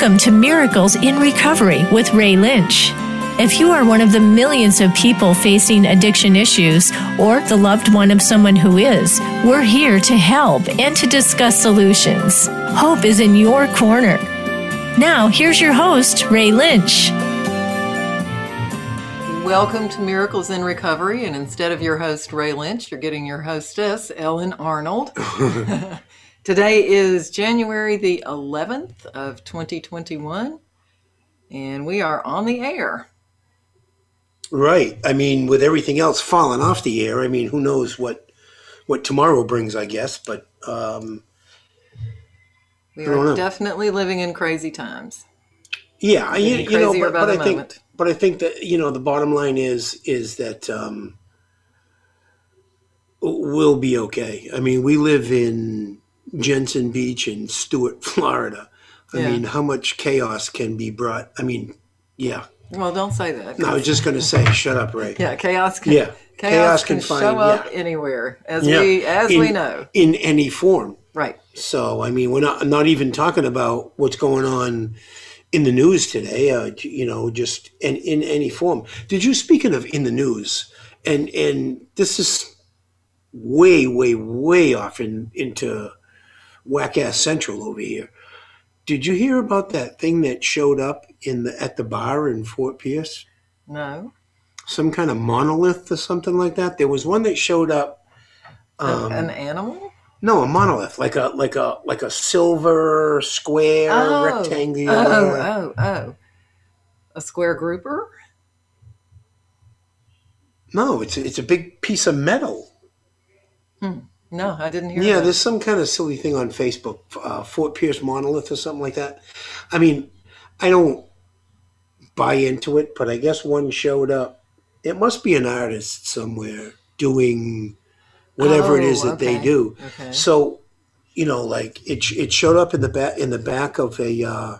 Welcome to Miracles in Recovery with Ray Lynch. If you are one of the millions of people facing addiction issues or the loved one of someone who is, we're here to help and to discuss solutions. Hope is in your corner. Now, here's your host, Ray Lynch. Welcome to Miracles in Recovery, and instead of your host, Ray Lynch, you're getting your hostess, Ellen Arnold. Today is January the 11th of 2021, and we are on the air. Right. I mean, with everything else falling off the air, I mean, who knows what what tomorrow brings? I guess, but um, We are definitely living in crazy times. yeah, you, you know, but, but I think, moment. but I think that you know, the bottom line is is that um, we'll be okay. I mean, we live in Jensen Beach in Stuart, Florida. I Yeah. mean, how much chaos can be brought? I mean, yeah. Well, don't say that. No, I was just going to say, shut up, Ray. yeah, chaos can, Yeah. chaos, Chaos can, can find- show up yeah. anywhere, as Yeah. we as in, we know. in any form. Right. So, I mean, we're not not even talking about what's going on in the news today. Uh, you know, just in in any form. Did you speaking of in the news, and and this is way way way off in into whack ass central over here. Did you hear about that thing that showed up in the at the bar in Fort Pierce? No. Some kind of monolith or something like that. There was one that showed up. An- Um, An animal? no, a monolith, like a like a like a silver square Oh, rectangular. Oh, oh, oh. A square grouper? No, it's a, it's a big piece of metal. No, I didn't hear Yeah, that. there's some kind of silly thing on Facebook, uh, Fort Pierce monolith or something like that. I mean, I don't buy into it, but I guess one showed up. It must be an artist somewhere doing whatever it Oh, is that they do. Okay. So, you know, like it, it showed up in the back in the back of a uh,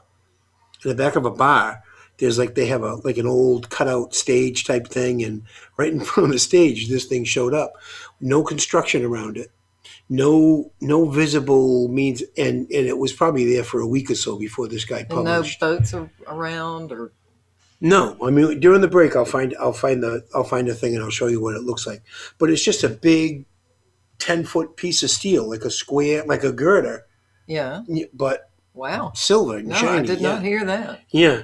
in the back of a bar. There's like they have a like an old cutout stage type thing, and right in front of the stage, this thing showed up. No construction around it, no no visible means, and and it was probably there for a week or so before this guy And no published. boats are around or No, I mean during the break, I'll find I'll find the I'll find the thing and I'll show you what it looks like. But it's just a big ten foot piece of steel, like a square, like a girder, yeah. but Wow. silver and No, shiny. I did yeah. not hear that. Yeah.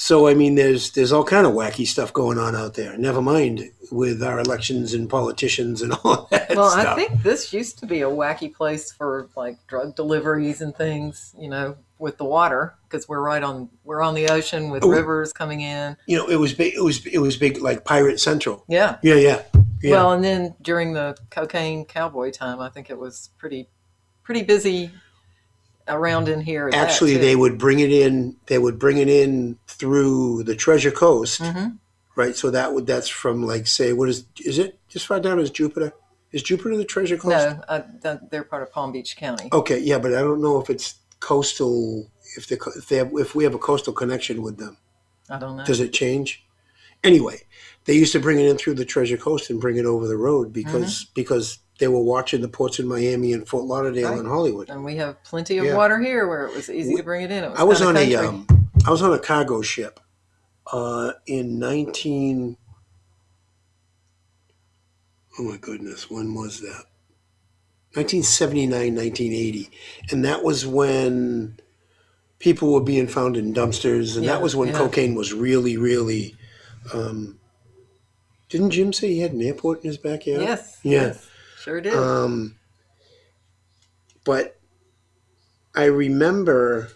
So I mean, there's there's all kind of wacky stuff going on out there. Never mind with our elections and politicians and all that Well, stuff. I think this used to be a wacky place for like drug deliveries and things, you know, with the water because we're right on we're on the ocean with Oh. rivers coming in. you know it was big. It was it was big like Pirate Central. Yeah. Yeah, yeah, yeah. Well, and then during the cocaine cowboy time, I think it was pretty pretty busy around in here. Actually, they would bring it in. They would bring it in through the Treasure Coast, Mhm. right? So that would that's from like say what is is it just far down as Jupiter? Is Jupiter the Treasure Coast? No, that, they're part of Palm Beach County. Okay, yeah, but I don't know if it's coastal. If they if they have, if we have a coastal connection with them. I don't know. Does it change? Anyway, they used to bring it in through the Treasure Coast and bring it over the road because because they were watching the ports in Miami and Fort Lauderdale. Right. and Hollywood. and we have plenty of Yeah. water here where it was easy to bring it in. It was I was on a um, I was on a cargo ship uh, in nineteen. Oh my goodness, when was that? 1979, 1980. And that was when people were being found in dumpsters. And Yeah, that was when yeah. cocaine was really, really. Um, didn't Jim say he had an airport in his backyard? Yes. Yeah. Yes, sure did. Um, but I remember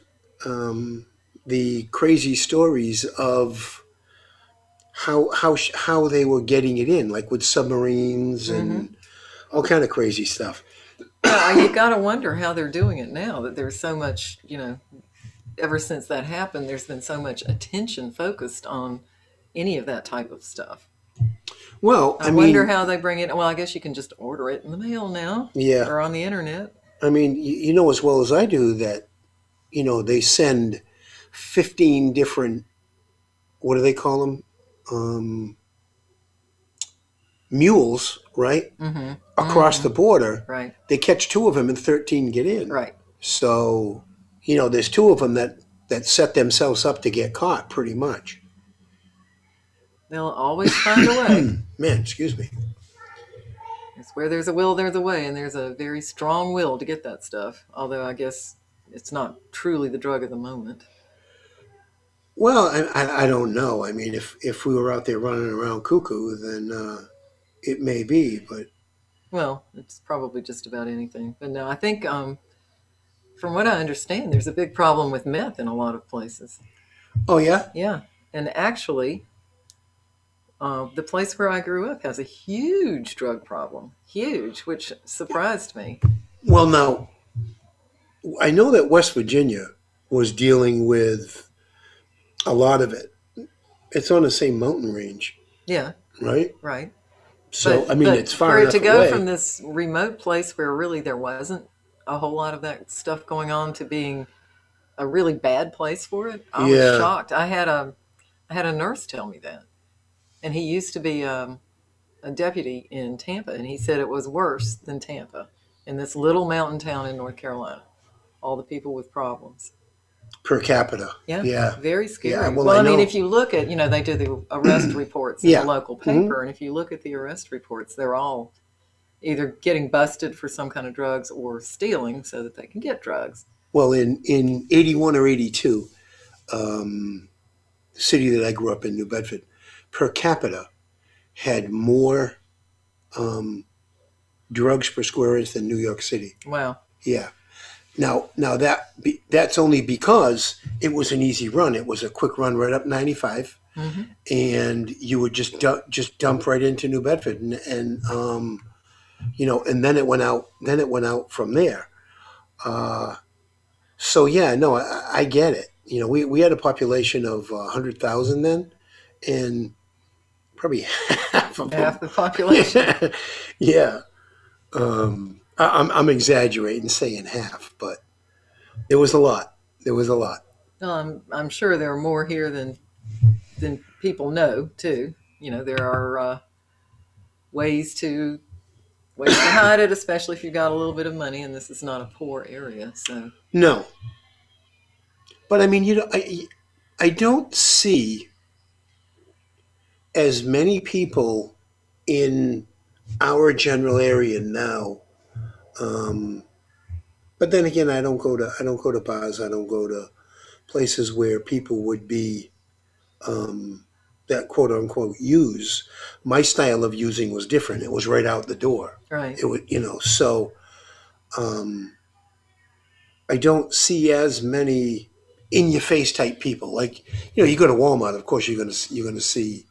um, the crazy stories of how how how they were getting it in, like with submarines and all kind of crazy stuff. yeah, you got to wonder how they're doing it now that there's so much, you know, ever since that happened, there's been so much attention focused on any of that type of stuff. Well, I, I, mean, wonder how they bring it. Well, I guess you can just order it in the mail now yeah, or on the internet. I mean, you, know as well as I do that, you know, they send fifteen different. What do they call them? Um, mules, right? hmm Across the border, Right, they catch two of them and thirteen get in. right. So, you know, there's two of them that that set themselves up to get caught, pretty much. They'll always find a way. Man, excuse me. It's where there's a will, there's a way, and there's a very strong will to get that stuff. Although I guess it's not truly the drug of the moment. Well, I, I, I don't know. I mean, if if we were out there running around cuckoo, then uh, it may be. But Well, it's probably just about anything. But no, I think, um, from what I understand, there's a big problem with meth in a lot of places. oh yeah, Yeah, and actually, uh, the place where I grew up has a huge drug problem. Huge, which surprised me. Well, now, I know that West Virginia was dealing with a lot of it. It's on the same mountain range, Yeah, right? right. So, But- I mean, it's far for it to go away. from this remote place where really there wasn't a whole lot of that stuff going on to being a really bad place for it. I Yeah. was shocked. I had a I had a nurse tell me that, and he used to be um, a deputy in Tampa, and he said it was worse than Tampa in this little mountain town in North Carolina. All the people with problems. per capita. Yeah, Yeah. very scary. Yeah, well, well, I I, mean, if you look at, you know, they do the arrest reports in Yeah. the local Mhm. paper, and if you look at the arrest reports, they're all either getting busted for some kind of drugs or stealing so that they can get drugs. Well, in in eighty one or eighty two, um, the city that I grew up in, New Bedford, per capita had more um, drugs per square inch than New York City. Wow. Yeah. Now, now that be, that's only because it was an easy run. It was a quick run right up 95, hmm and you would just du- just dump right into New Bedford, and, and um, you know, and then it went out. Then it went out from there. Uh, so yeah, no, I, I get it. You know, we, we had a population of uh, hundred thousand then, and probably half of them the population. yeah. Um, I, I'm, I'm exaggerating saying half, but it was a lot. There was a lot. Well, I'm, I'm sure there are more here than than people know too. You know, there are uh, ways to ways to hide it, especially if you've got a little bit of money, and this is not a poor area. So No. But I mean, you know, I, I don't see as many people in our general area now. Um, but then again, I don't go to I don't go to bars. I don't go to places where people would be um, that quote unquote use. My style of using was different. It was right out the door. right, It would, you know, so um, I don't see as many in your face type people. Like, you know, you go to Walmart, of course, you're gonna you're gonna see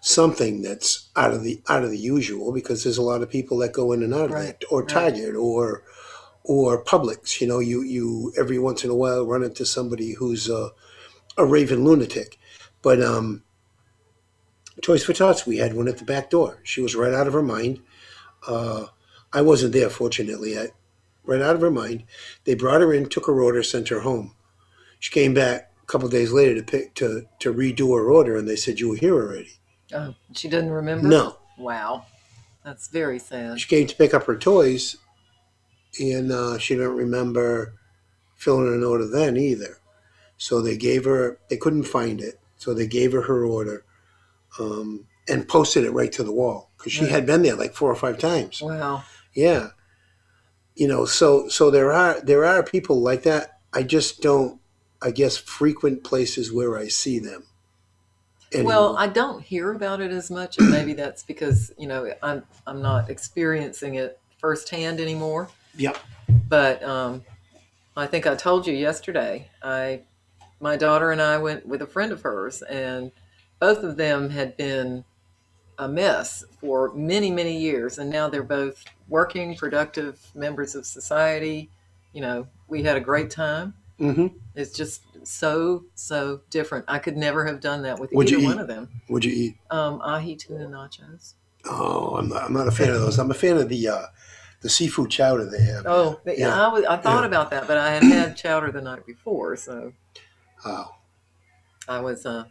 something that's out of the out of the usual because there's a lot of people that go in and out of Right, it, or right. Target, or or Publix. You know, you you every once in a while run into somebody who's a, a raven lunatic, but um. Toys for Tots, we had one at the back door. She was right out of her mind. Uh, I wasn't there, fortunately. I, right out of her mind. They brought her in, took her order, sent her home. She came back a couple days later to pick to to redo her order, and they said you were here already. Oh, she didn't remember. No, Wow, that's very sad. she came to pick up her toys, and uh, she didn't remember filling an order then either. So they gave her. They couldn't find it, so they gave her her order, um, and posted it right to the wall because she Right. had been there like four or five times. Wow. Yeah. You know, so so there are there are people like that. I just don't I guess frequent places where I see them. Well, I don't hear about it as much, and maybe that's because you know I'm I'm not experiencing it firsthand anymore. Yep. But um, I think I told you yesterday. I my daughter and I went with a friend of hers, and both of them had been a mess for many many years, and now they're both working, productive members of society. You know, we had a great time. Mm-hmm. It's just so so different. I could never have done that with What'd either you one of them. What'd you eat? Um, ahi tuna nachos. Oh, I'm not, I'm not a fan of those. I'm a fan of the uh, the seafood chowder they have. Oh, but Yeah. I was I thought Yeah. about that, but I had had chowder the night before, so Oh. I was uh,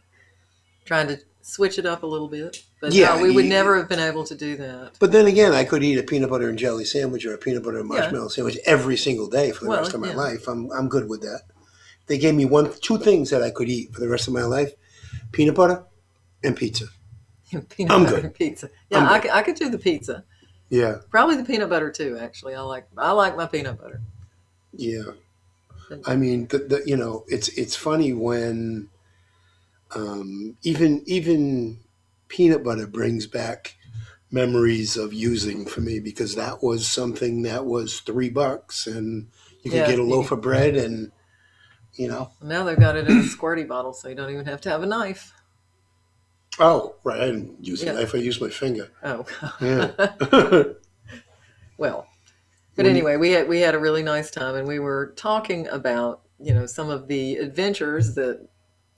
trying to switch it up a little bit. But Yeah, no, we would you- never have been able to do that. But then again, I could eat a peanut butter and jelly sandwich or a peanut butter and Yeah. marshmallow sandwich every single day for the Well, rest of my yeah. life. I'm I'm good with that. they gave me one, two things that I could eat for the rest of my life: peanut butter and pizza. peanut I'm butter good. and pizza. Yeah, I, could- I could do the pizza. Yeah, Probably the peanut butter too. Actually, I like I like my peanut butter. yeah. I mean, the, the, you know, it's it's funny when um, even even peanut butter brings back memories of using for me because that was something that was three bucks and you could Yeah, get a loaf of bread and you know Now they've got it in a squirty bottle, so you don't even have to have a knife. oh right i didn't use Yeah. a knife i used my finger Oh, yeah well. But anyway, we had we had a really nice time, and we were talking about you know some of the adventures that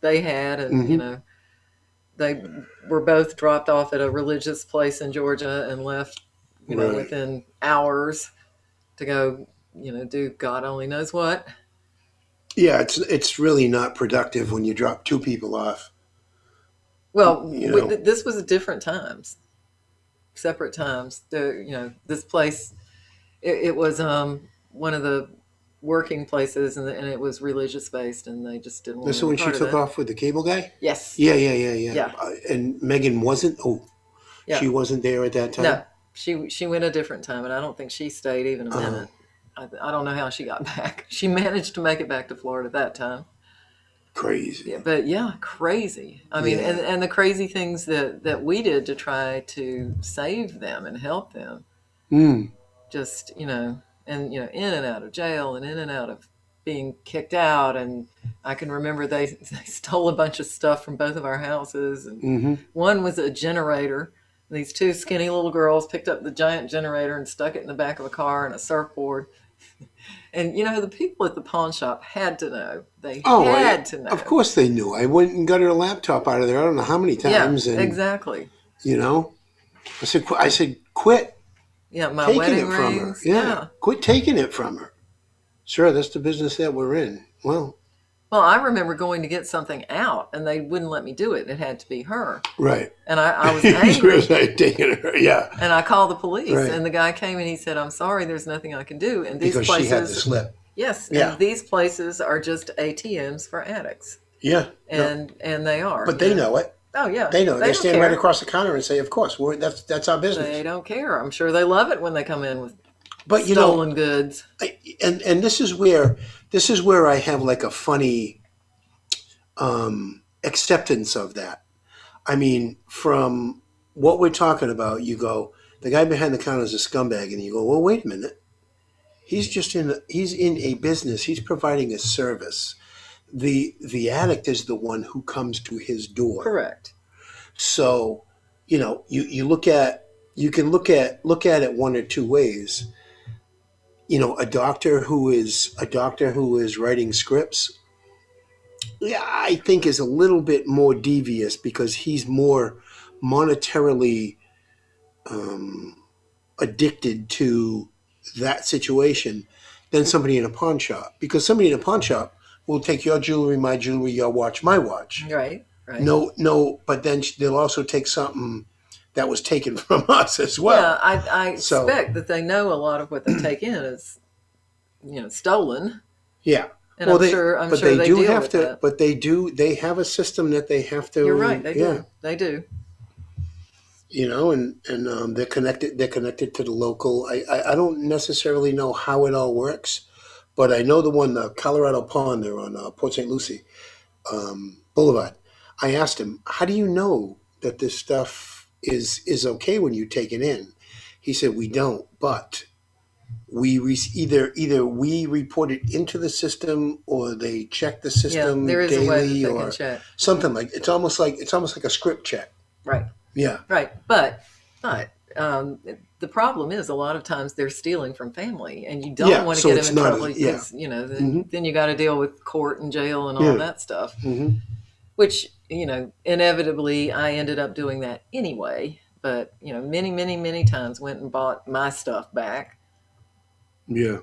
they had, and you Mhm. know they were both dropped off at a religious place in Georgia and left you know Right. within hours to go you know do God only knows what. yeah it's it's really not productive when you drop two people off Well, You know. this was different times, separate times. The you know this place, it, it was um one of the working places, and, and it was religious based, and they just didn't. want this is any when she part of took it. off with the cable guy Yes. yeah yeah yeah yeah, Yeah. Uh, and megan wasn't oh Yeah. she wasn't there at that time No, she she went a different time, and I don't think she stayed even a Uh-huh. minute. I, I don't know how she got back. She managed to make it back to Florida that time. crazy Yeah, but yeah, crazy. I mean, Yeah. and, and the crazy things that, that we did to try to save them and help them. mm. just you know and you know in and out of jail and in and out of being kicked out. And i can remember they, they stole a bunch of stuff from both of our houses. And hmm one was a generator. These two skinny little girls picked up the giant generator and stuck it in the back of a car and a surfboard. And you know the people at the pawn shop had to know. They Oh, I- had to know. Of course they knew. I went and got her laptop out of there. I don't know how many yeah times, and exactly. you know, I said, I said, quit yeah my taking wedding it from rings her. Yeah. quit taking it from her. Sure, that's the business that we're in. Well, well i remember going to get something out and they wouldn't let me do it it had to be her right. and i, I was angry it's like taking her. Yeah, And I called the police, Right. and the guy came and he said, "I'm sorry, there's nothing I can do." And these because places, she had the slip. yes, Yeah. and these places are just ATMs for addicts, Yeah, no, and and they are. but they yeah. know it. Oh yeah, They know. They, don't stand care. right across the counter and say, "Of course, we're, that's that's our business." They don't care. I'm sure they love it when they come in with but you know, stolen goods. I, and and this is where this is where I have like a funny um, acceptance of that. I mean, from what we're talking about, you go, the guy behind the counter is a scumbag, and you go, well, wait a minute, he's just in he's in a business, he's providing a service. The The addict is the one who comes to his door. Correct. So, you know, you, you look at you can look at look at it one or two ways. You know, a doctor who is a doctor who is writing scripts, yeah, I think is a little bit more devious because he's more monetarily um, addicted to that situation than somebody in a pawn shop. Because somebody in a pawn shop will take your jewelry, my jewelry, your watch, my watch. Right. Right. No, no, but then they'll also take something that was taken from us as well. yeah, I, I So- expect that they know a lot of what they take in is, you know, stolen. Yeah. And I'm they, sure I'm but sure they, they do deal have with to. that. But they do. They have a system that they have to. You're right. They yeah, do. They do. You know, and and um, they're connected. They're connected to the local. I, I I don't necessarily know how it all works, but I know the one, the Colorado Pawn, there on uh, Port St. Lucie um, Boulevard. I asked him, "How do you know that this stuff is is okay when you take it in?" He said, "We don't, but." We re- either either we report it into the system or they check the Yeah, system there is daily a way that they or can check. something like it's almost like it's almost like a script check. Right. Yeah, Right. But but um, the problem is a lot of times they're stealing from family, and you don't Yeah, want to so get them in not a- trouble yeah. you know then, Mhm. then you got to deal with court and jail and all Yeah. that stuff. hmm Which you know inevitably I ended up doing that anyway. But you know many many many times went and bought my stuff back yeah.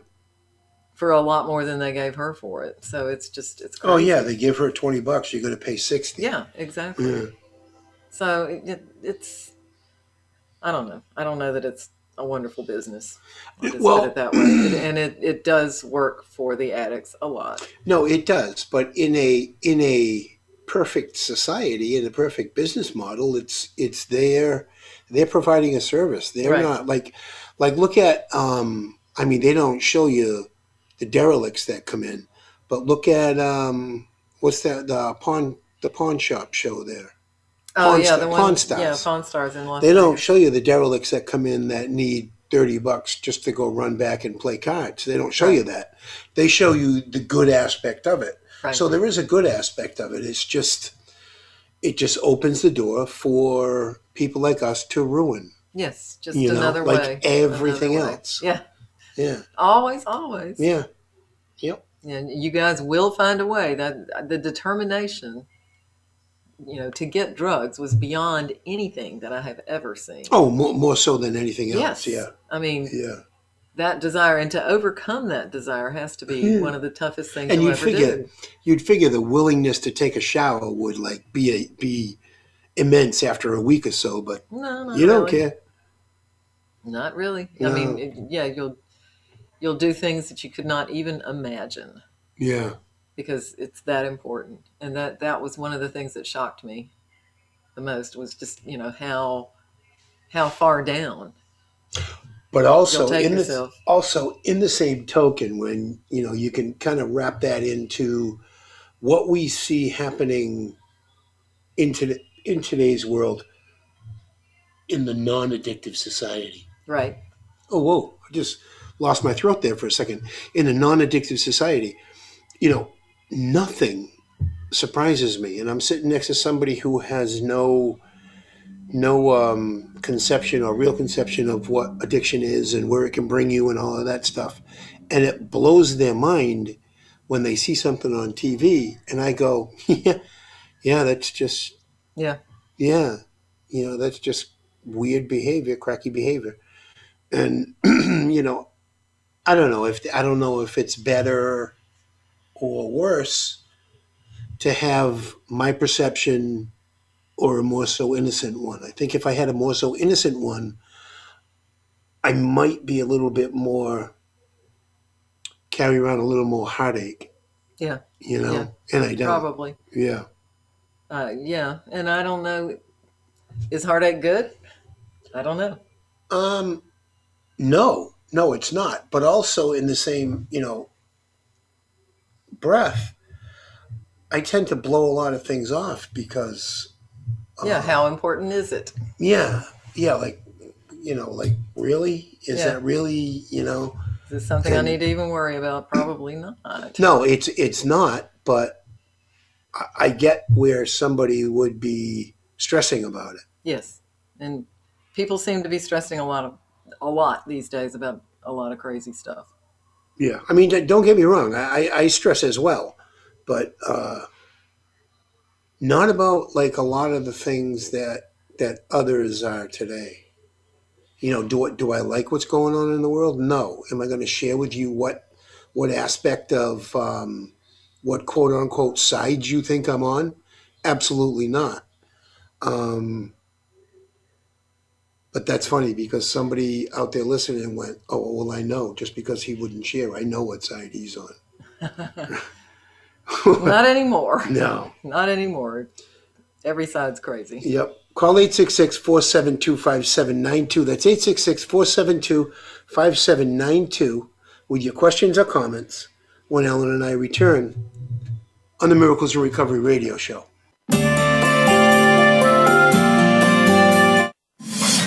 for a lot more than they gave her for it. So it's just it's crazy. Oh yeah, they give her twenty bucks. You're going to pay sixty. yeah exactly. So it, it's, I don't know. I don't know that it's a wonderful business. I'll just Well- put it that way, and it, it does work for the addicts a lot. No, it does, but in a in a perfect society, in a perfect business model, it's it's there. They're providing a service. They're Right. not like like look at. Um, I mean, they don't show you the derelicts that come in, but look at um, what's that the pawn the pawn shop show there. Oh Pawn yeah, the Pawn one, Stars. yeah, Pawn Stars in Las They don't Vegas. show you the derelicts that come in that need 30 bucks just to go run back and play cards. They don't show you that. They show you the good aspect of it. Right. So there is a good aspect of it. It's just it just opens the door for people like us to ruin. Yes, just You know, another like way. everything another way. else. Yeah, Yeah. always, always. Yeah. Yep. and you guys will find a way that the determination you know to get drugs was beyond anything that i have ever seen Oh, more, more so than anything else. yes Yeah. i mean Yeah. that desire and to overcome that desire has to be Yeah. one of the toughest things And you'd ever figure do you'd figure the willingness to take a shower would like be a, be immense after a week or so, but no you don't really. care. not really i mean it- yeah you'll you'll do things that you could not even imagine Yeah. Because it's that important and that that was one of the things that shocked me the most was just you know how how far down But also in the also in the same token, when you know you can kind of wrap that into what we see happening in, to, in today's world in the non-addictive society. right Oh, whoa! I just lost my throat there for a second. In a non-addictive society, you know, nothing surprises me, and I'm sitting next to somebody who has no no um, conception or real conception of what addiction is and where it can bring you and all of that stuff, and it blows their mind when they see something on TV, and I go, yeah, yeah, that's just yeah. yeah, you know, that's just weird behavior, cracky behavior. And you know, I don't know if I don't know if it's better or worse to have my perception or a more so innocent one. I think if I had a more so innocent one, I might be a little bit more carry around a little more heartache, yeah you know, Yeah, and I don't. probably Yeah. Uh, yeah, and I don't know. Is heartache good? I don't know. Um, no, no, it's not. But also in the same, you know, breath, I tend to blow a lot of things off because, Yeah, um, how important is it? yeah, yeah, like, you know, like really, is Yeah. that really, you know? Is this something I need to even worry about? Probably not. No, it's it's not. But I, I get where somebody would be stressing about it. Yes, and people seem to be stressing a lot of a lot these days about a lot of crazy stuff. Yeah, I mean, don't get me wrong. I, I stress as well, but uh, not about like a lot of the things that that others are today. You know, do do I like what's going on in the world? No. Am I going to share with you what what aspect of um, what quote unquote side you think I'm on? Absolutely not. Um, but that's funny because somebody out there listening went, "Oh, well, I know." Just because he wouldn't share, I know what side he's on. Not anymore. No. Not anymore. Every side's crazy. Yep. Call 866 472 5792. That's 866 472 5792 with your questions or comments when Ellen and I return on the Miracles in Recovery radio show.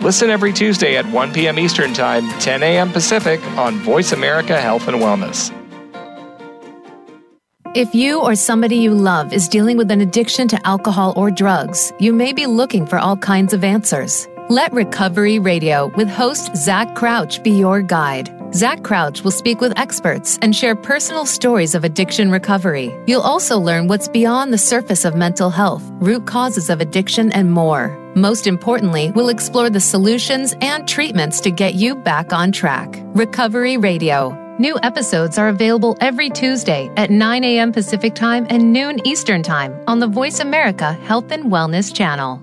Listen every Tuesday at 1 p.m. Eastern Time, 10 a.m. Pacific on Voice America Health and Wellness. If you or somebody you love is dealing with an addiction to alcohol or drugs, you may be looking for all kinds of answers. Let Recovery Radio with host Zach Crouch be your guide. Zach Crouch will speak with experts and share personal stories of addiction recovery. You'll also learn what's beyond the surface of mental health, root causes of addiction, and more. Most importantly, we'll explore the solutions and treatments to get you back on track. Recovery Radio. New episodes are available every Tuesday at 9 a.m. Pacific Time and noon Eastern Time on the Voice America Health and Wellness channel.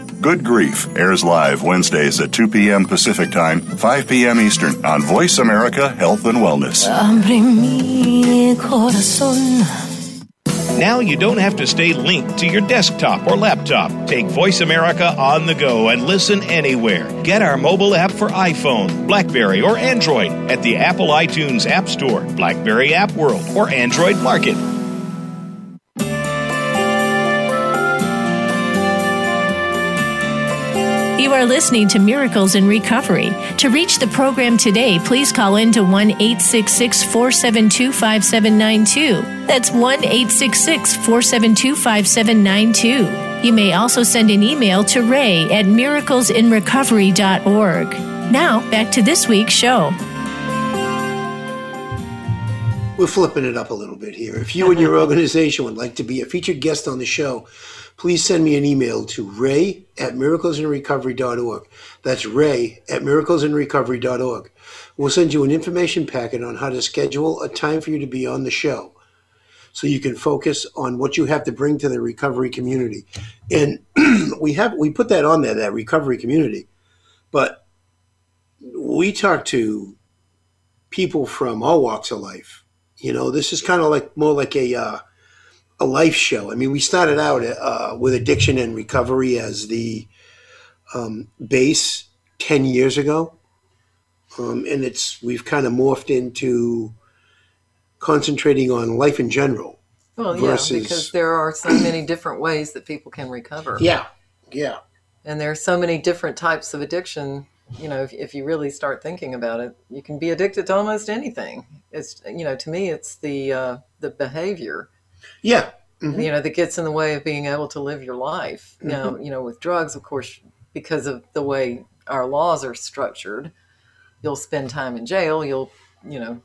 Good Grief airs live Wednesdays at 2 p.m. Pacific Time, 5 p.m. Eastern on Voice America Health and Wellness. Now you don't have to stay linked to your desktop or laptop. Take Voice America on the go and listen anywhere. Get our mobile app for iPhone, Blackberry, or Android at the Apple iTunes App Store, Blackberry App World, or Android Market. You are listening to Miracles in Recovery. To reach the program today, please call in to 1 866 472 5792. That's 1 866 472 5792. You may also send an email to ray at miraclesinrecovery.org. Now, back to this week's show. We're flipping it up a little bit here. If you and your organization would like to be a featured guest on the show, please send me an email to ray at miraclesinrecovery.org. That's ray at miraclesinrecovery.org. We'll send you an information packet on how to schedule a time for you to be on the show so you can focus on what you have to bring to the recovery community. And we have we put that on there, that recovery community. But we talk to people from all walks of life. You know, this is kind of like more like a uh, a life show. I mean, we started out uh, with addiction and recovery as the um, base ten years ago, um, and it's we've kind of morphed into concentrating on life in general. Well, versus- yeah, because there are so many different ways that people can recover. Yeah, yeah, And there are so many different types of addiction. You know, if, if you really start thinking about it, you can be addicted to almost anything. It's you know, to me, it's the uh, the behavior yeah. Mhm. you know that gets in the way of being able to live your life. You know, you know, with drugs, of course, because of the way our laws are structured, you'll spend time in jail. You'll you know,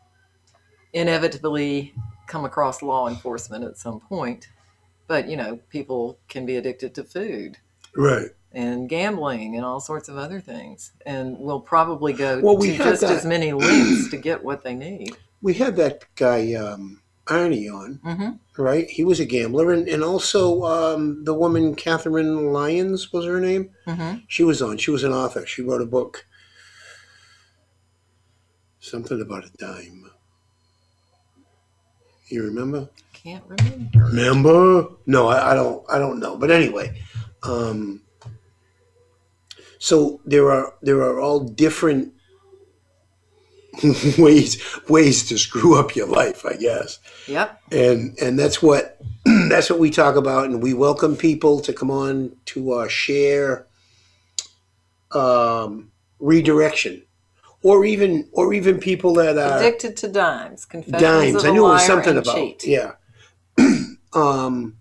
inevitably come across law enforcement at some point. But you know, people can be addicted to food Right. and gambling and all sorts of other things, and will probably go Well, we to just that- as many lengths to get what they need. We had that guy um, Arnie on, hmm right? He was a gambler, and and also um, the woman Catherine Lyons was her name. hmm She was on. She was an author. She wrote a book. Something about a dime. You remember? Can't remember. Remember? No, I, I don't. I don't know. But anyway, um, so there are there are all different ways ways to screw up your life, I guess. Yep. and and that's what that's what we talk about and we welcome people to come on to uh, share um, redirection or even or even people that are Addicted to dimes. Confessions dimes of i knew it was something about cheat. yeah um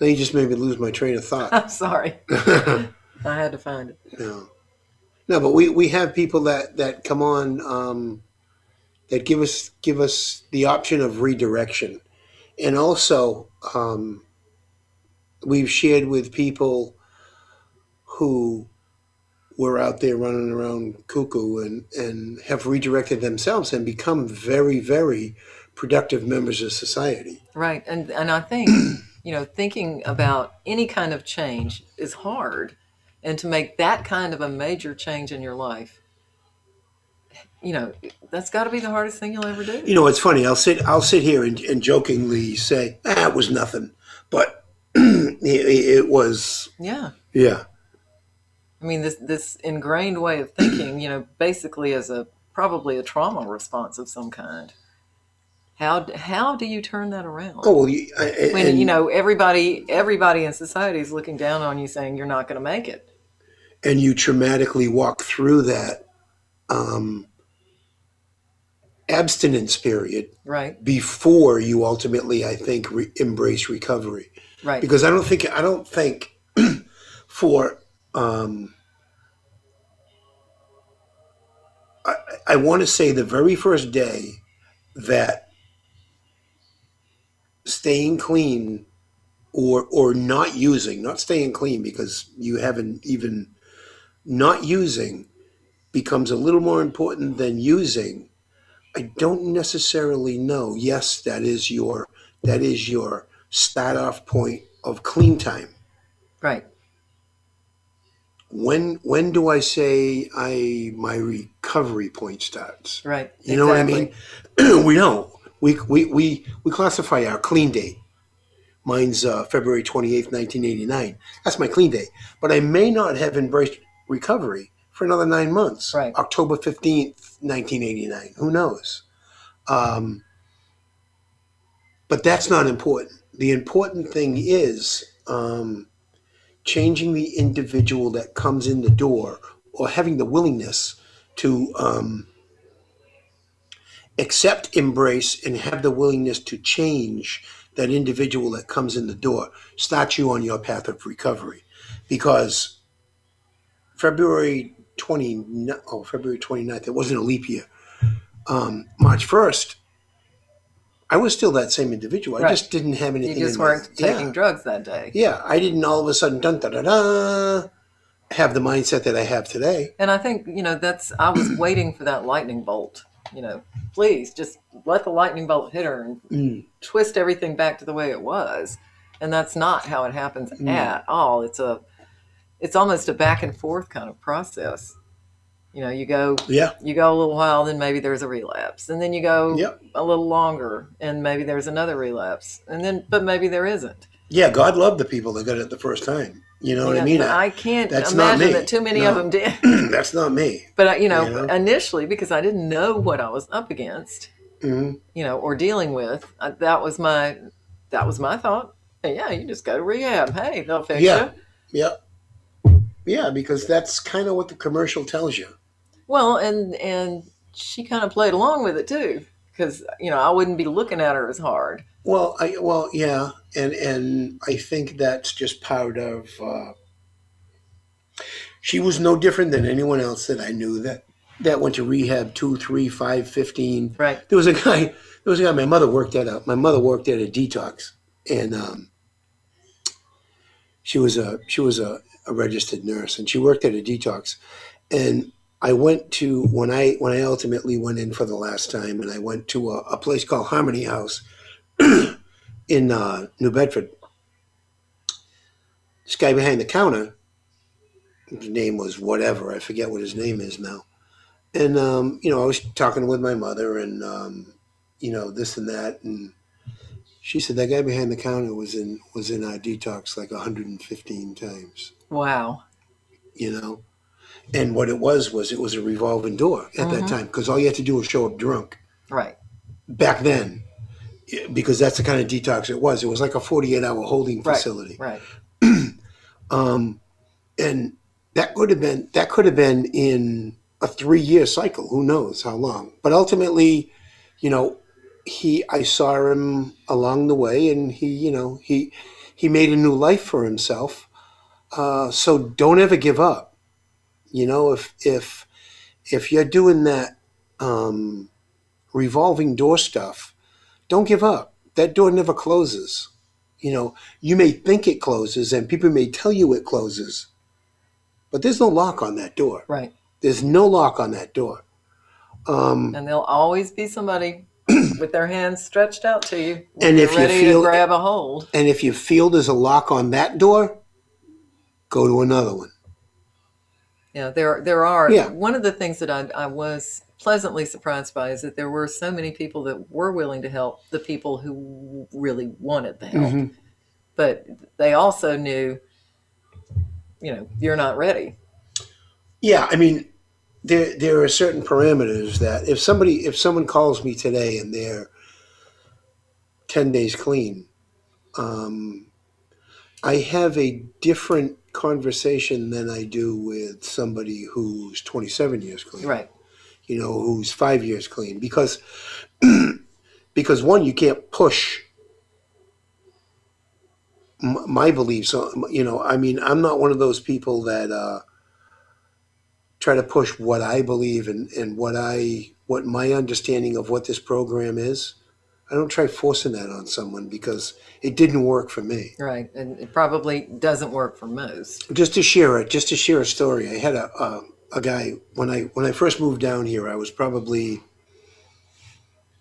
now you just made me lose my train of thought I'm sorry. I had to find it. No, no, but we, we have people that, that come on um, that give us give us the option of redirection, and also um, we've shared with people who were out there running around cuckoo and, and have redirected themselves and become very very productive members of society. Right. And and I think, you know, thinking about any kind of change is hard. And to make that kind of a major change in your life, you know, that's got to be the hardest thing you'll ever do. You know, it's funny. I'll sit I'll sit here and, and jokingly say, "Ah, was nothing," but it, it was Yeah. yeah. I mean, this this ingrained way of thinking, you know, basically as a probably a trauma response of some kind. How how do you turn that around? Oh well, you, I, when and, you know everybody everybody in society is looking down on you, saying you're not going to make it. and you traumatically walk through that um, abstinence period Right. before you ultimately, I think, re- embrace recovery. Right. Because I don't think I don't think for um, I, I want to say the very first day that staying clean or or not using, not staying clean because you haven't even not using becomes a little more important than using. I don't necessarily know. Yes, that is your that is your start off point of clean time. right. When when do I say I my recovery point starts? Right. You know what I mean? we don't. We, we, we, we classify our clean date. Mine's uh, February 28th, 1989. That's my clean date. But I may not have embraced recovery for another nine months. Right. October 15th, 1989. Who knows? Um, but that's not important. The important thing is um, changing the individual that comes in the door or having the willingness to um, accept, embrace, and have the willingness to change that individual that comes in the door, start you on your path of recovery. Because February 20, oh, February 29th, it wasn't a leap year. Um, March 1st, I was still that same individual. I just didn't have anything. You just in my- weren't taking yeah. drugs that day. Yeah, I didn't all of a sudden dun da da da have the mindset that I have today. And I think, you know, that's, I was waiting for that lightning bolt. You know, please just let the lightning bolt hit her and Mm. twist everything back to the way it was. And that's not how it happens Mm. at all. It's a, it's almost a back and forth kind of process. You know, you go, Yeah, you go a little while, then maybe there's a relapse, and then you go Yep. a little longer, and maybe there's another relapse, and then, but maybe there isn't. yeah. God loved the people that got it the first time. You know what I mean? I can't that's not imagine me. that too many No. of them did. That's not me. But I- you know, You know? initially because I didn't know what I was up against, hmm you know, or dealing with, uh, that was my that was my thought. Yeah, you just go to rehab. Hey, they'll fix Yeah. you. Yeah, yeah. Because that's kind of what the commercial tells you. Well, and and she kind of played along with it too, because you know I wouldn't be looking at her as hard. Well, I well, yeah, and and I think that's just part of. Uh, she was no different than anyone else that I knew that that went to rehab two, three, five, fifteen. Right. There was a guy. There was a guy. My mother worked at a. My mother worked at a detox, and um, she was a she was a, a registered nurse, and she worked at a detox. And I went to when I when I ultimately went in for the last time, and I went to a, a place called Harmony House in uh, New Bedford. This guy behind the counter, his name was whatever. I forget what his name is now. And um, you know, I was talking with my mother, and um, you know this and that, and she said that guy behind the counter was in was in our detox like 115 times. Wow. You know, and what it was was it was a revolving door at that time because all you had to do was show up drunk Right. back then, because that's the kind of detox it was. It was like a 48 hour holding Right. facility. Right. Um, and that could have been that could have been in a three year cycle. Who knows how long? But ultimately, you know, he I saw him along the way, and he you know he he made a new life for himself. Uh, so don't ever give up. You know, if if if you're doing that um, revolving door stuff, don't give up. That door never closes. You know, you may think it closes and people may tell you it closes, but there's no lock on that door. Right. There's no lock on that door. Um, And there'll always be somebody with their hands stretched out to you, And if you ready feel- to grab a hold. and if you feel there's a lock on that door, go to another one. Yeah, there there are. Yeah. One of the things that I, I was pleasantly surprised by is that there were so many people that were willing to help the people who really wanted the help. Mhm. but they also knew, you know, you're not ready. Yeah, I mean, there there are certain parameters that if somebody if someone calls me today and they're ten days clean, um, I have a different conversation than I do with somebody who's twenty seven years clean. Right. You know, who's five years clean because because one you can't push my beliefs. You know, I mean, I'm not one of those people that. Uh, try to push what I believe and, and what I what my understanding of what this program is. I don't try forcing that on someone because it didn't work for me. Right. And it probably doesn't work for most. Just to share it, just to share a story. I had a a, a guy when I when I first moved down here. I was probably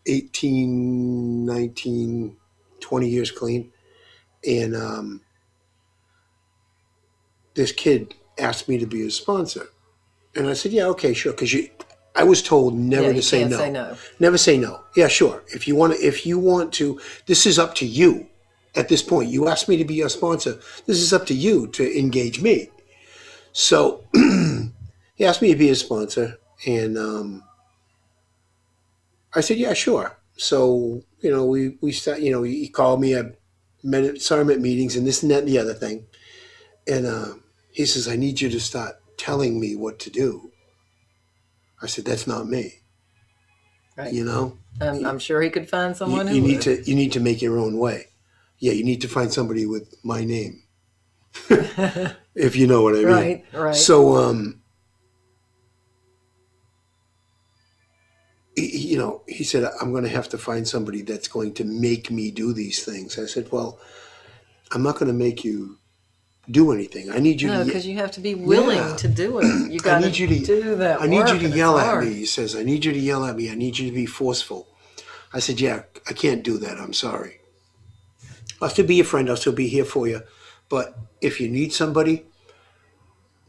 18, 19, 20 years clean, and um, this kid asked me to be his sponsor, and I said, "Yeah, okay, sure." Because you, I was told never Yeah, to you say can't no. say no. Never say no. Yeah, sure. If you want to, if you want to, this is up to you. At this point, you asked me to be your sponsor. This is up to you to engage me. So he asked me to be his sponsor, and um, I said, "Yeah, sure." So you know, we we start. You know, he called me. I met, at meetings, and this and that and the other thing. And uh, he says, "I need you to start telling me what to do." I said, "That's not me." Right. You know, I'm, I'm sure he could find someone you who need to you need to make your own way. Yeah, you need to find somebody with my name, if you know what I mean. Right, right. So, um, he, he- you know, he said, "I'm going to have to find somebody that's going to make me do these things." I said, "Well, I'm not going to make you do anything. I need you No, to." because you have to be willing Yeah. to do it. You got I need you to do that. I need work, you to and it's yell at hard. me. He says, I need you to yell at me. I need you to be forceful. I said, Yeah, I can't do that. I'm sorry. I'll still be your friend. I'll still be here for you. But if you need somebody,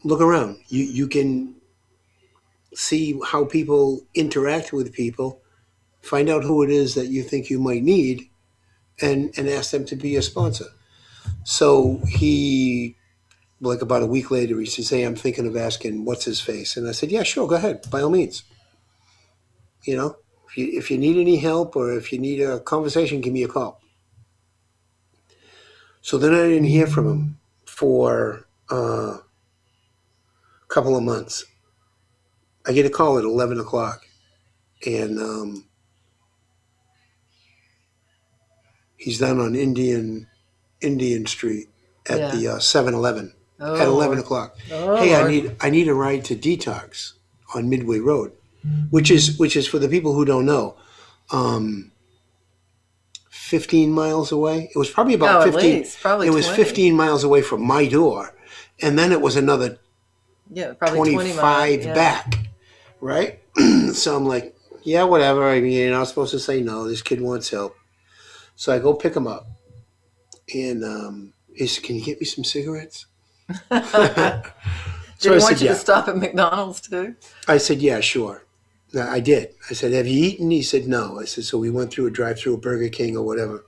look around. You you can see how people interact with people, find out who it is that you think you might need, and and ask them to be your sponsor. So he like about a week later, he says, "Hey, I'm thinking of asking what's his face," and I said, "Yeah, sure, go ahead, by all means. You know, if you if you need any help or if you need a conversation, give me a call." So then I didn't hear from him for uh, a couple of months. I get a call at eleven o'clock, and um, he's down on Indian Indian Street at Yeah. the uh, 7-Eleven Oh, at eleven Lord. o'clock. Oh, hey, I Lord. need I need a ride to Detox on Midway Road, which is which is for the people who don't know, um, fifteen miles away. It was probably about Oh, at fifteen. least, probably it was 20. fifteen miles away from my door, and then it was another Yeah, probably 20 25 miles. Yeah. back, right? so I'm like, yeah, whatever. I mean, you're not supposed to say no. This kid wants help. So I go pick him up. And um, he said, Can you get me some cigarettes? Did so he I want said, you yeah. to stop at McDonald's too? I said, Yeah, sure. No, I did. I said, Have you eaten? He said, No. I said, So we went through a drive through a Burger King or whatever.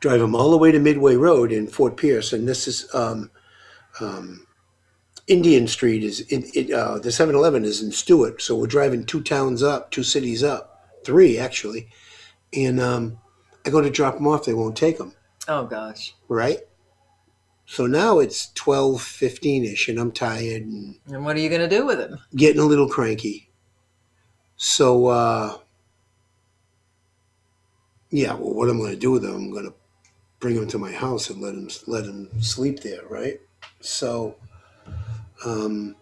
Drive him all the way to Midway Road in Fort Pierce. And this is um, um, Indian Street is in it, uh, the 7 Eleven is in Stuart. So we're driving two towns up, two cities up, three actually. And um, I go to drop them off. They won't take them. Oh gosh. right? So now it's 12, 15 ish, and I'm tired and And what are you going to do with him? getting a little cranky. So, uh, yeah, well, what I'm going to do with him, I'm going to bring him to my house and let him let him sleep there, right? So, um,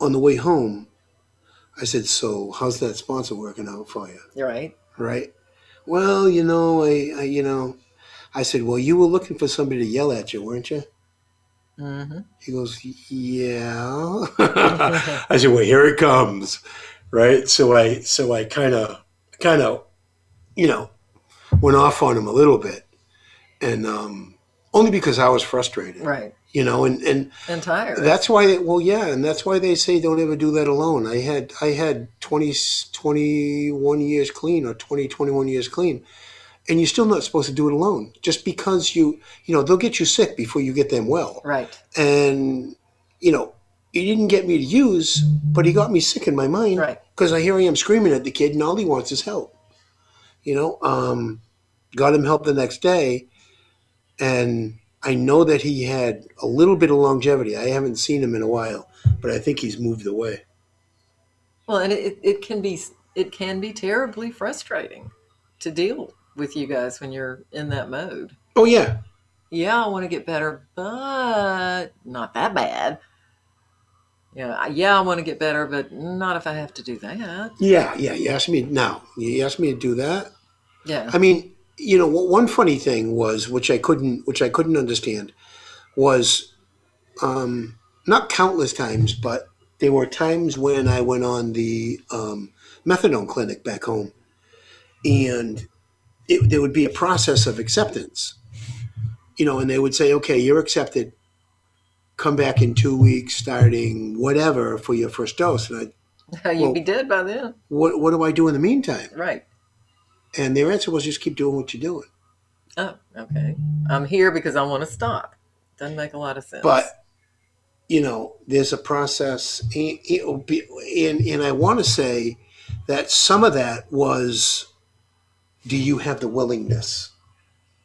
on the way home, I said, "So, how's that sponsor working out for you?" You're right. Right? Well, you know, I, I you know, I said, "Well, you were looking for somebody to yell at you, weren't you?" hmm He goes, "Yeah." I said, "Well, here it comes." Right? So I so I kind of kind of you know went off on him a little bit, and um, only because I was frustrated. Right. You know, and and And tired. that's why they, well yeah, and that's why they say don't ever do that alone. I had I had 20 21 years clean or 20 21 years clean. and you're still not supposed to do it alone. Just because you, you know, they'll get you sick before you get them well. Right. And, you know, he didn't get me to use, but he got me sick in my mind. Right. Because I hear I am screaming at the kid, and all he wants is help. You know, um, got him help the next day, and I know that he had a little bit of longevity. I haven't seen him in a while, but I think he's moved away. Well, and it, it can be it can be terribly frustrating to deal with you guys when you're in that mode. Oh yeah, Yeah, I want to get better, but not that bad. Yeah, I- yeah, I want to get better, but not if I have to do that. yeah, yeah. You asked me now. You asked me to do that. Yeah. I mean, you know, one funny thing was, which I couldn't, which I couldn't understand, was um, not countless times, but there were times when I went on the um, methadone clinic back home, and it, there would be a process of acceptance, you know, and they would say, "Okay, you're accepted. Come back in two weeks, starting whatever for your first dose." And I, You'd well- be dead by then. what, what do I do in the meantime? Right. And their answer was, "Just keep doing what you're doing." Oh, okay. I'm here because I want to stop. Doesn't make a lot of sense. but you know there's a process and, it'll be- and, and i want to say that some of that was do you have the willingness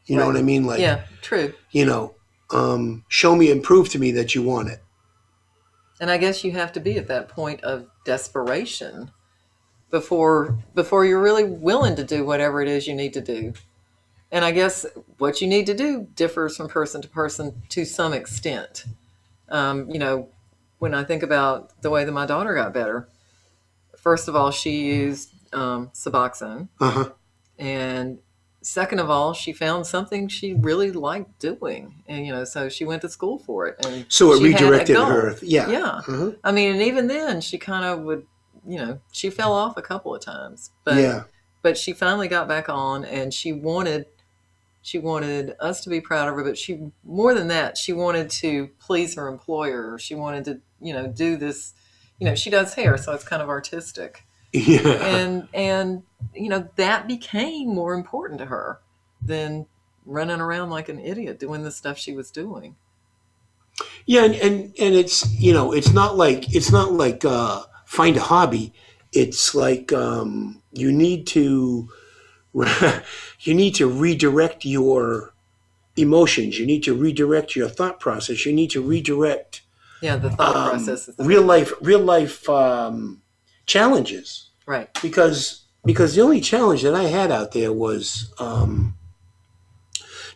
you know what i mean like yeah, true. you know um, show me and prove to me that you want it And I guess you have to be at that point of desperation before before you're really willing to do whatever it is you need to do. And I guess what you need to do differs from person to person to some extent. Um, you know, when I think about the way that my daughter got better, first of all, she used um, Suboxone, uh-huh and second of all, she found something she really liked doing, and you know, so she went to school for it. And so it she had a redirected her yeah Yeah. uh-huh. I mean, and even then, she kind of would, you know, she fell off a couple of times, but yeah but she finally got back on, and she wanted, she wanted us to be proud of her, but she more than that, she wanted to please her employer. She wanted to, you know, do this. You know, she does hair, so it's kind of artistic, yeah and and you know that became more important to her than running around like an idiot doing the stuff she was doing. Yeah, and, and and it's you know it's not like it's not like uh, find a hobby. It's like um, you need to you need to redirect your emotions. You need to redirect your thought process. You need to redirect Yeah, the thought um, process real life real life um, challenges right. because because the only challenge that I had out there was um,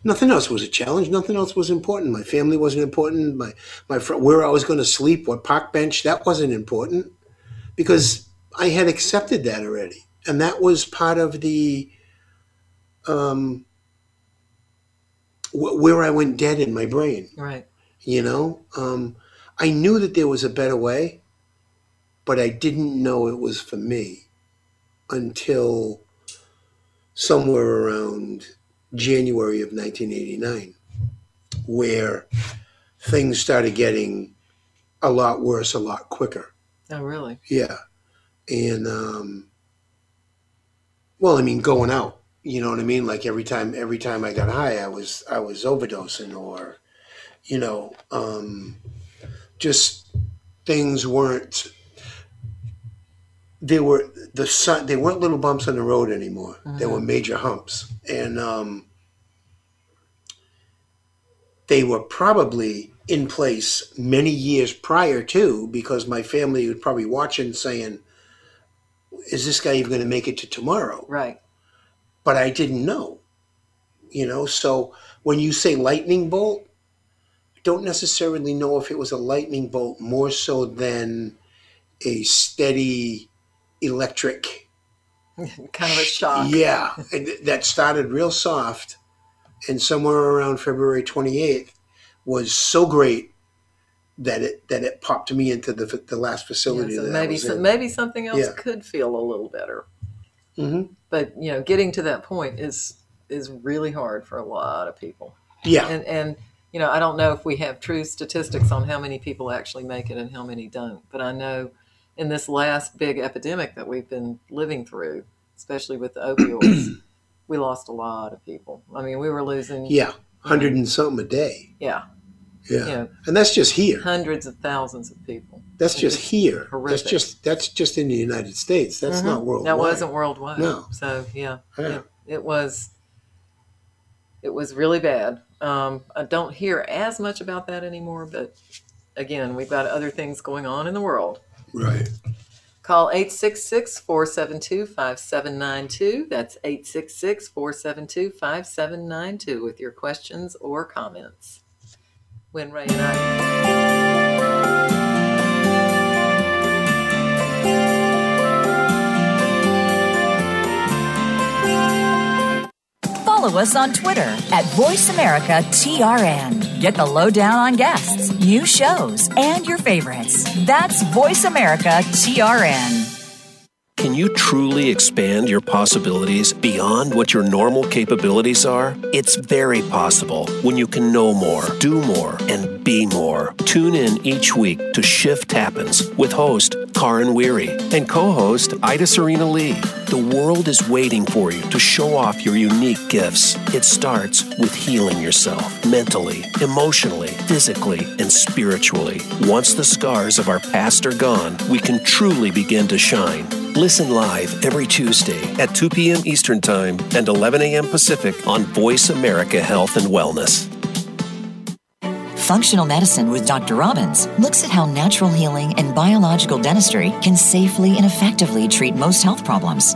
nothing else was a challenge. Nothing else was important. My family wasn't important. My my fr- where I was going to sleep, what park bench, that wasn't important because I had accepted that already, and that was part of the um, wh- where I went dead in my brain. Right. You know, um, I knew that there was a better way, but I didn't know it was for me until somewhere around January of 1989, where things started getting a lot worse, a lot quicker. Oh, really? Yeah. And, um, well, I mean, going out, you know what I mean? Like every time, every time I got high, I was, I was overdosing or, you know, um, just things weren't, they were the sun, they weren't little bumps on the road anymore. They were major humps. And, um, they were probably in place many years prior to because my family was probably watching saying, is this guy even going to make it to tomorrow? Right. But I didn't know, you know. So when you say lightning bolt, I don't necessarily know if it was a lightning bolt more so than a steady electric. kind of a shock. Yeah, that started real soft, and somewhere around February 28th was so great that it that it popped me into the the last Yeah, facility so that I maybe was so, in. maybe something else Yeah. could feel a little better. Mhm. But you know, getting to that point is is really hard for a lot of people. Yeah, And and you know, I don't know if we have true statistics on how many people actually make it and how many don't. But I know in this last big epidemic that we've been living through, especially with the opioids, we lost a lot of people. I mean, we were losing, Yeah, hundred and something a day. yeah, Yeah. Yeah. and that's just here. hundreds of thousands of people. That's just here. horrific. That's just that's just in the United States. That's Mhm. not worldwide. That wasn't worldwide. No. So yeah, Yeah. It, it was. It was really bad. Um, I don't hear as much about that anymore, but again, we've got other things going on in the world. right. Call 866 472 5792. That's 866 472 5792 with your questions or comments. When Ray and I. Follow us on Twitter at VoiceAmericaTRN. Get the lowdown on guests, new shows, and your favorites. That's VoiceAmericaTRN. Can you truly expand your possibilities beyond what your normal capabilities are? It's very possible when you can know more, do more, and be more. Tune in each week to Shift Happens with host Karin Weary and co host Ida Serena Lee. The world is waiting for you to show off your unique gifts. It starts with healing yourself mentally, emotionally, physically, and spiritually. Once the scars of our past are gone, we can truly begin to shine. Listen live every Tuesday at 2 p.m. Eastern Time and 11 a.m. Pacific on Voice America Health and Wellness. Functional Medicine with Dr. Robbins looks at how natural healing and biological dentistry can safely and effectively treat most health problems.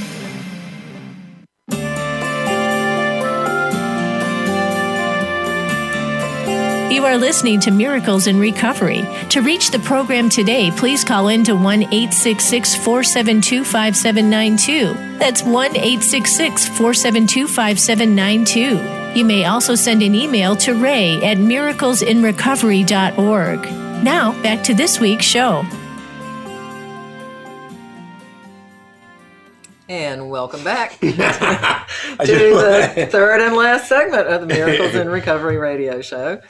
You are listening to Miracles in Recovery. To reach the program today, please call in to 1 866 472 5792. That's 1 866 472 5792. You may also send an email to ray at miraclesinrecovery.org. Now, back to this week's show. And welcome back to the third and last segment of the Miracles in Recovery radio show.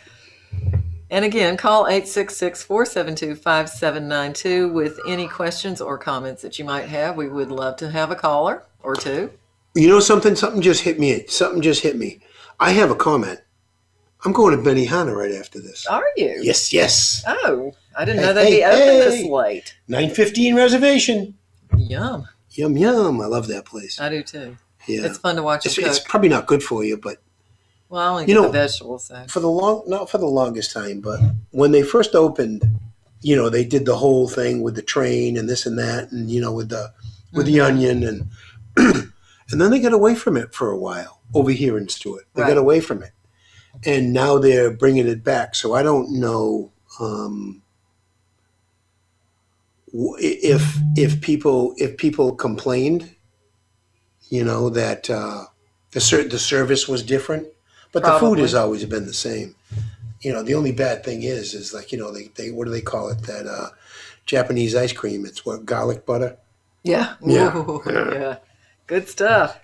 And again, call 866 472 5792 with any questions or comments that you might have. We would love to have a caller or two. You know something? Something just hit me. Something just hit me. I have a comment. I'm going to Benihana right after this. Are you? Yes, yes. Oh, I didn't know Hey, they'd be hey, open hey. this late. 9:15 reservation. Yum. Yum yum. I love that place. I do too. Yeah. It's fun to watch It's, it's probably not good for you, but well, I only you get know- the vegetables. So. for the long not for the longest time, but when they first opened, you know, they did the whole thing with the train and this and that, and you know, with the with the onion and and then they got away from it for a while over here in Stuart. They Right. got away from it, and now they're bringing it back. So I don't know um, if if people if people complained, you know, that uh, the ser- the service was different, but the food Probably. has always been the same. You know, the only bad thing is is like you know they, they what do they call it that uh, Japanese ice cream? It's what garlic butter. Yeah. Yeah. Ooh, yeah. Good stuff.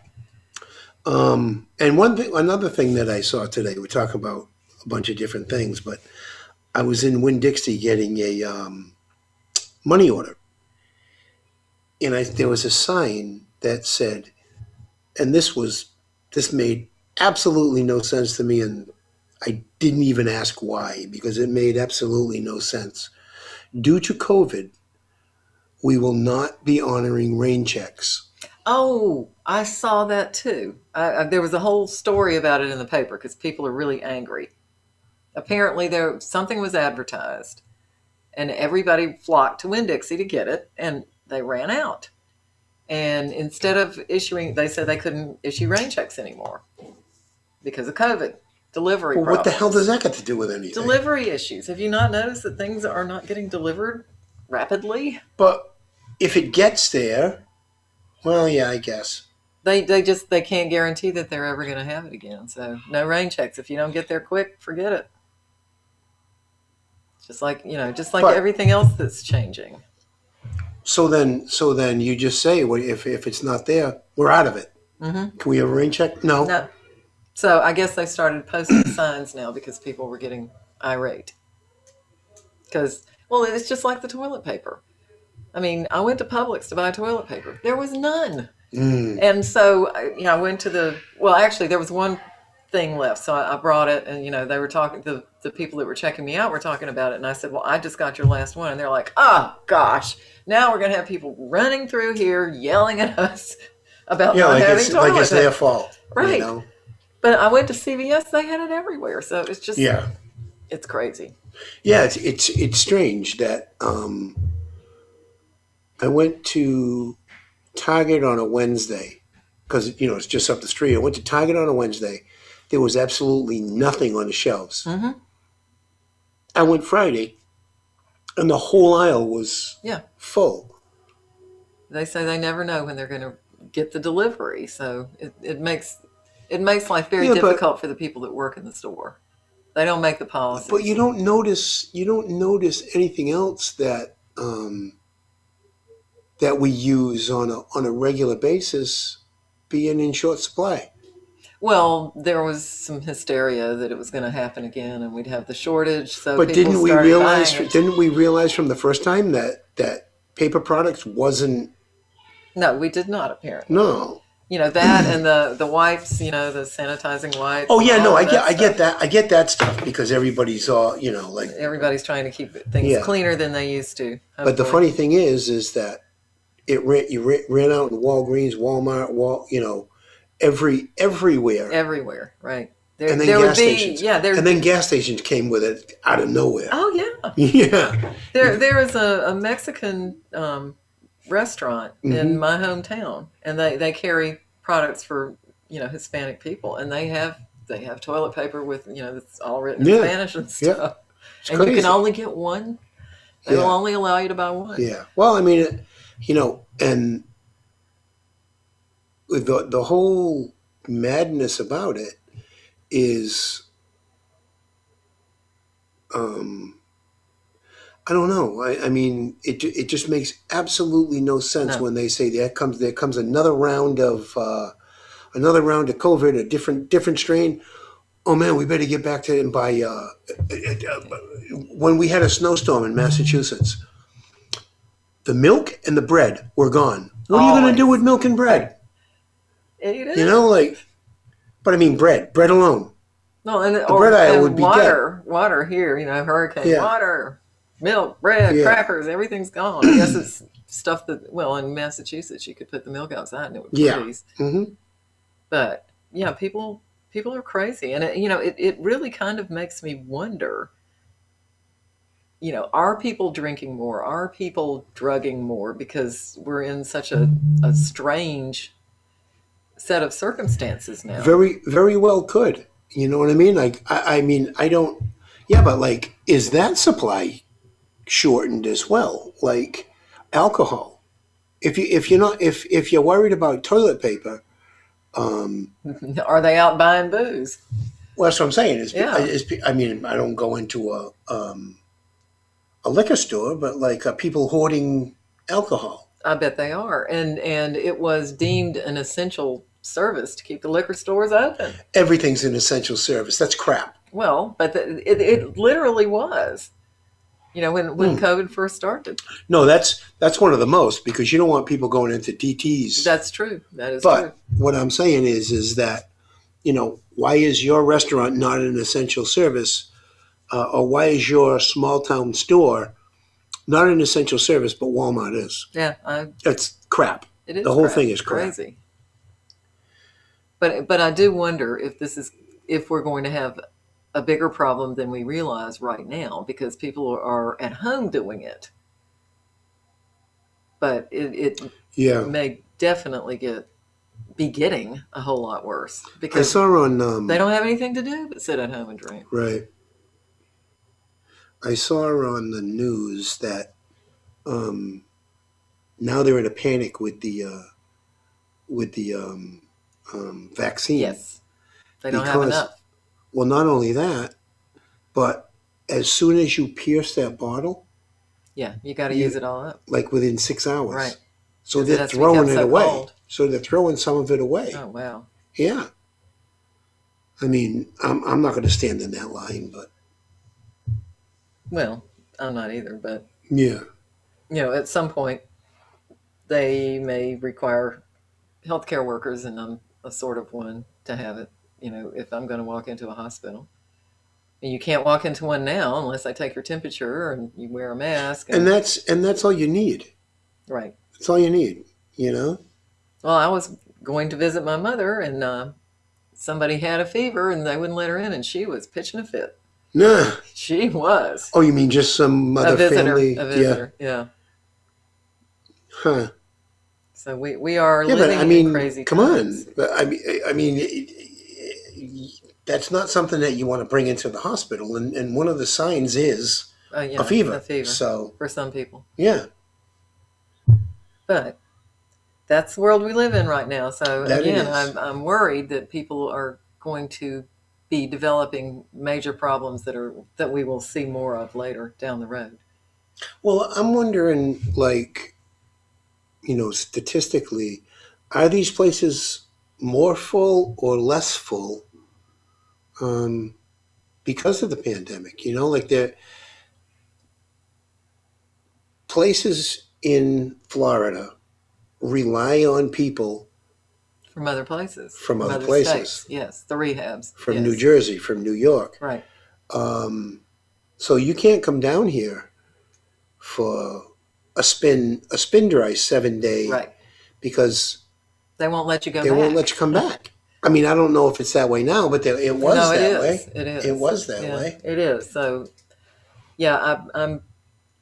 Um, and one thing, another thing that I saw today, we talk about a bunch of different things, but I was in Winn Dixie getting a um, money order, and I there was a sign that said, and this was this made absolutely no sense to me, and I didn't even ask why because it made absolutely no sense. Due to COVID, we will not be honoring rain checks. Oh, I saw that too. There was a whole story about it in the paper because people are really angry. Apparently, there something was advertised, and everybody flocked to Winn Dixie to get it, and they ran out. And instead of issuing, they said they couldn't issue rain checks anymore because of COVID delivery. Well, what the hell does that got to do with anything? Delivery issues. Have you not noticed that things are not getting delivered rapidly? But if it gets there, well, yeah, I guess. They they just they can't guarantee that they're ever going to have it again. So no rain checks. If you don't get there quick, forget it. Just like you know, just like But- everything else that's changing. So then, so then you just say, well, if if it's not there, we're out of it. Mm-hmm. Can we have a rain check? No. No. So I guess they started posting signs now because people were getting irate. Because well, it's just like the toilet paper. I mean, I went to Publix to buy toilet paper. There was none. Mm. And so, I- you know, I went to the, well, actually, there was one thing left. So I, I brought it, and, you know, they were talking, the, the people that were checking me out were talking about it. And I said, well, I just got your last one. And they're like, oh, gosh, now we're going to have people running through here yelling at us about Yeah, not like having it's toilet like it's their fault. Right. You know? But I went to CVS, they had it everywhere. So it's just, Yeah. it's crazy. Yeah, it's it's it's strange that um, I went to Target on a Wednesday because you know it's just up the street. I went to Target on a Wednesday. There was absolutely nothing on the shelves. Mhm. I went Friday, and the whole aisle was Yeah. full. They say they never know when they're going to get the delivery. So it, it makes, it makes life very Yeah, but- difficult for the people that work in the store. They don't make the policy. But you don't notice you don't notice anything else that um, that we use on a on a regular basis being in short supply. Well, there was some hysteria that it was going to happen again, and we'd have the shortage. So, But people didn't we started realize? buying it. Didn't we realize from the first time that that paper products wasn't No, we did not. Apparently, no. You know that, and the the wipes. You know, the sanitizing wipes. Oh yeah, no, I get I that get that I get that stuff because everybody's all you know like. Everybody's trying to keep things Yeah. cleaner than they used to. But the funny thing is, is that it ran you ran, ran out in Walgreens, Walmart, Wal you know, every everywhere, everywhere, right? There, and then there would gas be, stations. yeah, there. and then gas stations came with it out of nowhere. oh yeah, Yeah, There, there is a, a Mexican um, restaurant Mm-hmm. in my hometown, and they, they carry products for you know Hispanic people, and they have they have toilet paper with you know it's all written in Spanish and Yeah. stuff, It's and you can only get one. They will only allow you to buy one. Yeah. Well, I mean, it- you know, and the the whole madness about it is, um, I don't know. I, I mean, it it just makes absolutely no sense No. when they say there comes there comes another round of uh, another round of COVID, a different different strain. Oh man, we better get back to it and buy. Uh, when we had a snowstorm in Massachusetts, the milk and the bread were gone. What are you going to do Always. with milk and bread? It is. You know, like, but I mean, bread, bread alone. no, and, the or, bread aisle and would be water, water here. You know, hurricane Yeah. water, milk, bread, Yeah. crackers, everything's gone. I guess it's stuff that well in Massachusetts you could put the milk outside and it would Yeah. freeze. hmm but yeah people people are crazy and it, you know it, it really kind of makes me wonder you know are people drinking more are people drugging more because we're in such a, a strange set of circumstances now Very, very well could. You know what I mean? Like, I, I mean, I don't. Yeah, but like, is that supply shortened as well? Like, alcohol. If you if you're not if if you're worried about toilet paper, um, are they out buying booze well, that's what I'm saying. Is, Yeah. I mean, I don't go into a um, a liquor store, but like uh, people hoarding alcohol. i bet they are and and it was deemed an essential service to keep the liquor stores open Everything's an essential service. That's crap. Well, but the, it, it literally was. You know, when, when Hmm. COVID first started. No, that's that's one of the most because you don't want people going into DTS. That's true. That is but true. what I'm saying is, is that you know why is your restaurant not an essential service, uh, or why is your small town store not an essential service, but Walmart is? Yeah, I, That's crap. it is. The whole crap. thing is crap. crazy. But but I do wonder if this is if we're going to have a bigger problem than we realize right now because people are at home doing it. But it, it Yeah. may definitely get be getting a whole lot worse because I saw on um, they don't have anything to do but sit at home and drink. Right. I saw on the news that um, now they're in a panic with the uh, with the um, um, vaccine. Yes, they don't have enough. Well, not only that, but as soon as you pierce that bottle, Yeah, you got to you- use it all up. like within six hours, Right. So 'Cause it they're has to be kept throwing it so away. cold. So they're throwing some of it away. Oh wow. Yeah. I mean, I'm I'm not going to stand in that line, but Well, I'm not either, but yeah, you know, at some point, they may require healthcare workers, and I'm a sort of one to have it. You know, if I'm going to walk into a hospital, and you can't walk into one now unless I take your temperature and you wear a mask. and that's and that's all you need. right. That's all you need. You know. Well, I was going to visit my mother, and uh, somebody had a fever, and they wouldn't let her in, and she was pitching a fit. Nah. She was Oh, you mean just some other a visitor. family? A visitor. Yeah. Yeah. Huh. So we, we are Yeah, living but I mean, crazy come times. on. But I mean, I mean, that's not something that you want to bring into the hospital. And, and one of the signs is Uh, yeah, a fever. A fever. So for some people. yeah, But that's the world we live in right now. So That again. I'm, I'm worried that people are going to be developing major problems that are that we will see more of later down the road. Well, I'm wondering, like, you know, statistically, are these places more full or less full um, because of the pandemic? You know, like they're places in Florida rely on people From other places. From other places. states. Yes, the rehabs. from yes. New Jersey, from New York. Right. Um, so you can't come down here for a spin a spin dry seven day Right. because They won't let you go they back. won't let you come back. I mean, I don't know if it's that way now, but there, it was no, it that is. way. It is. It was that Yeah, way. It is. So, yeah, I, I'm.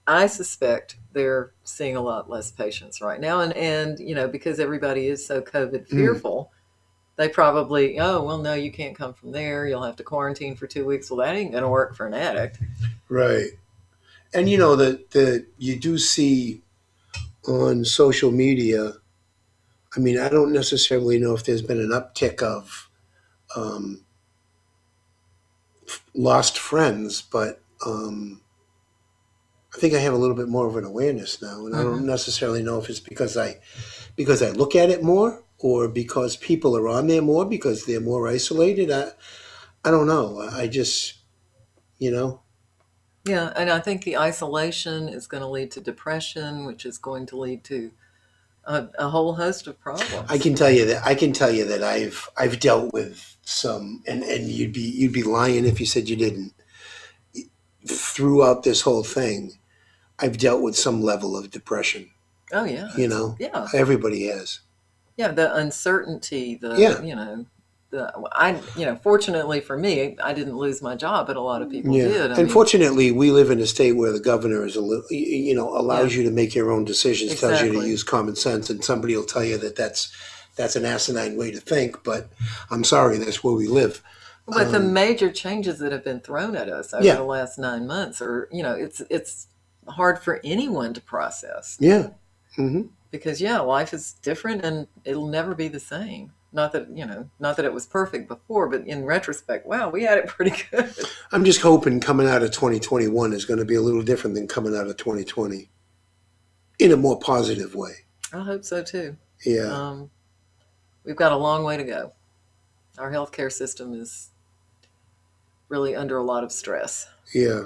I suspect they're seeing a lot less patients right now, and and you know because everybody is so COVID Hmm. fearful, they probably oh well no you can't come from there you'll have to quarantine for two weeks. Well, that ain't gonna work for an addict. Right. And you know that the you do see on social media. I mean, I don't necessarily know if there's been an uptick of um, lost friends, but um, I think I have a little bit more of an awareness now, and I don't necessarily know if it's because I because I look at it more or because people are on there more because they're more isolated. I I don't know. I just you know. Yeah, and I think the isolation is going to lead to depression, which is going to lead to a, a whole host of problems. I can tell you that I can tell you that I've I've dealt with some, and and you'd be you'd be lying if you said you didn't. Throughout this whole thing, I've dealt with some level of depression. oh yeah, You know, yeah. everybody has. yeah the uncertainty the Yeah. you know the i you know fortunately for me i didn't lose my job but a lot of people Yeah. did I and mean, fortunately, we live in a state where the governor is a little, you know, allows Yeah. you to make your own decisions, tells you to use common sense, and somebody will tell you that that's that's an asinine way to think. But I'm sorry, that's where we live. but the major changes that have been thrown at us over Um, Yeah. the last nine months are you know it's it's hard for anyone to process Yeah. hmm because yeah life is different and it'll never be the same not that you know not that it was perfect before but in retrospect wow we had it pretty good I'm just hoping coming out of 2021 is going to be a little different than coming out of 2020 in a more positive way. i hope so too Yeah. Um, we've got a long way to go. Our healthcare system is really under a lot of stress, yeah.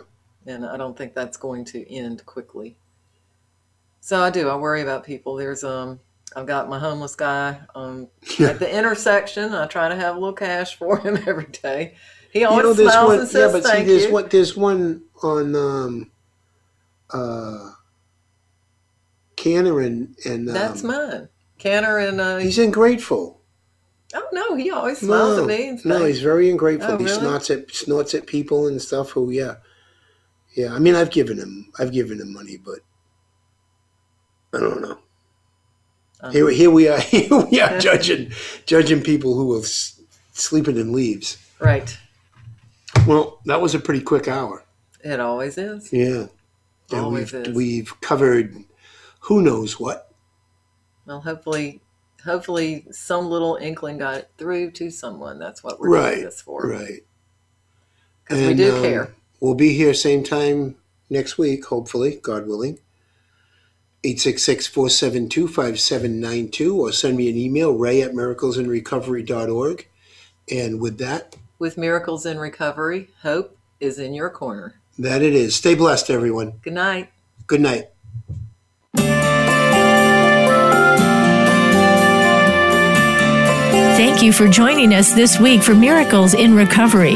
and I don't think that's going to end quickly. So I do. I worry about people. There's um, I've got my homeless guy um at the intersection. I try to have a little cash for him every day. He always you know, smiles one. and Yeah, says but see, there's you. one. There's one on um, uh, Kanner and and um, That's mine. Kanner and uh, He's in Grateful. Oh no, he always smiles no, at me. And no, he's very ungrateful. Oh, he really? snorts at snorts at people and stuff. Who, yeah, yeah. I mean, I've given him, I've given him money, but I don't know. Uh-huh. Here, here we are. Here we are judging, judging people who are s- sleeping in leaves. right. Well, that was a pretty quick hour. It always is. Yeah, and Always we've is. we've covered who knows what. Well, hopefully, hopefully, some little inkling got through to someone. That's what we're Right, doing this for. right. Because we do um, care. We'll be here same time next week, hopefully, God willing. 866-472-5792 or send me an email, ray at miraclesinrecovery.org. And with that, With miracles in recovery, hope is in your corner. that it is. Stay blessed, everyone. Good night. Good night. Thank you for joining us this week for Miracles in Recovery.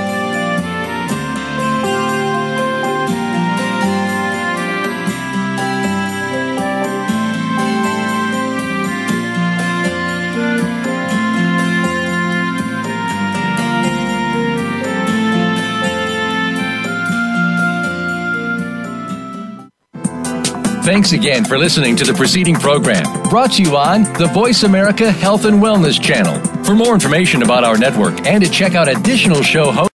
Thanks again for listening to the preceding program brought to you on the Voice America Health and Wellness Channel. For more information about our network and to check out additional show hosts,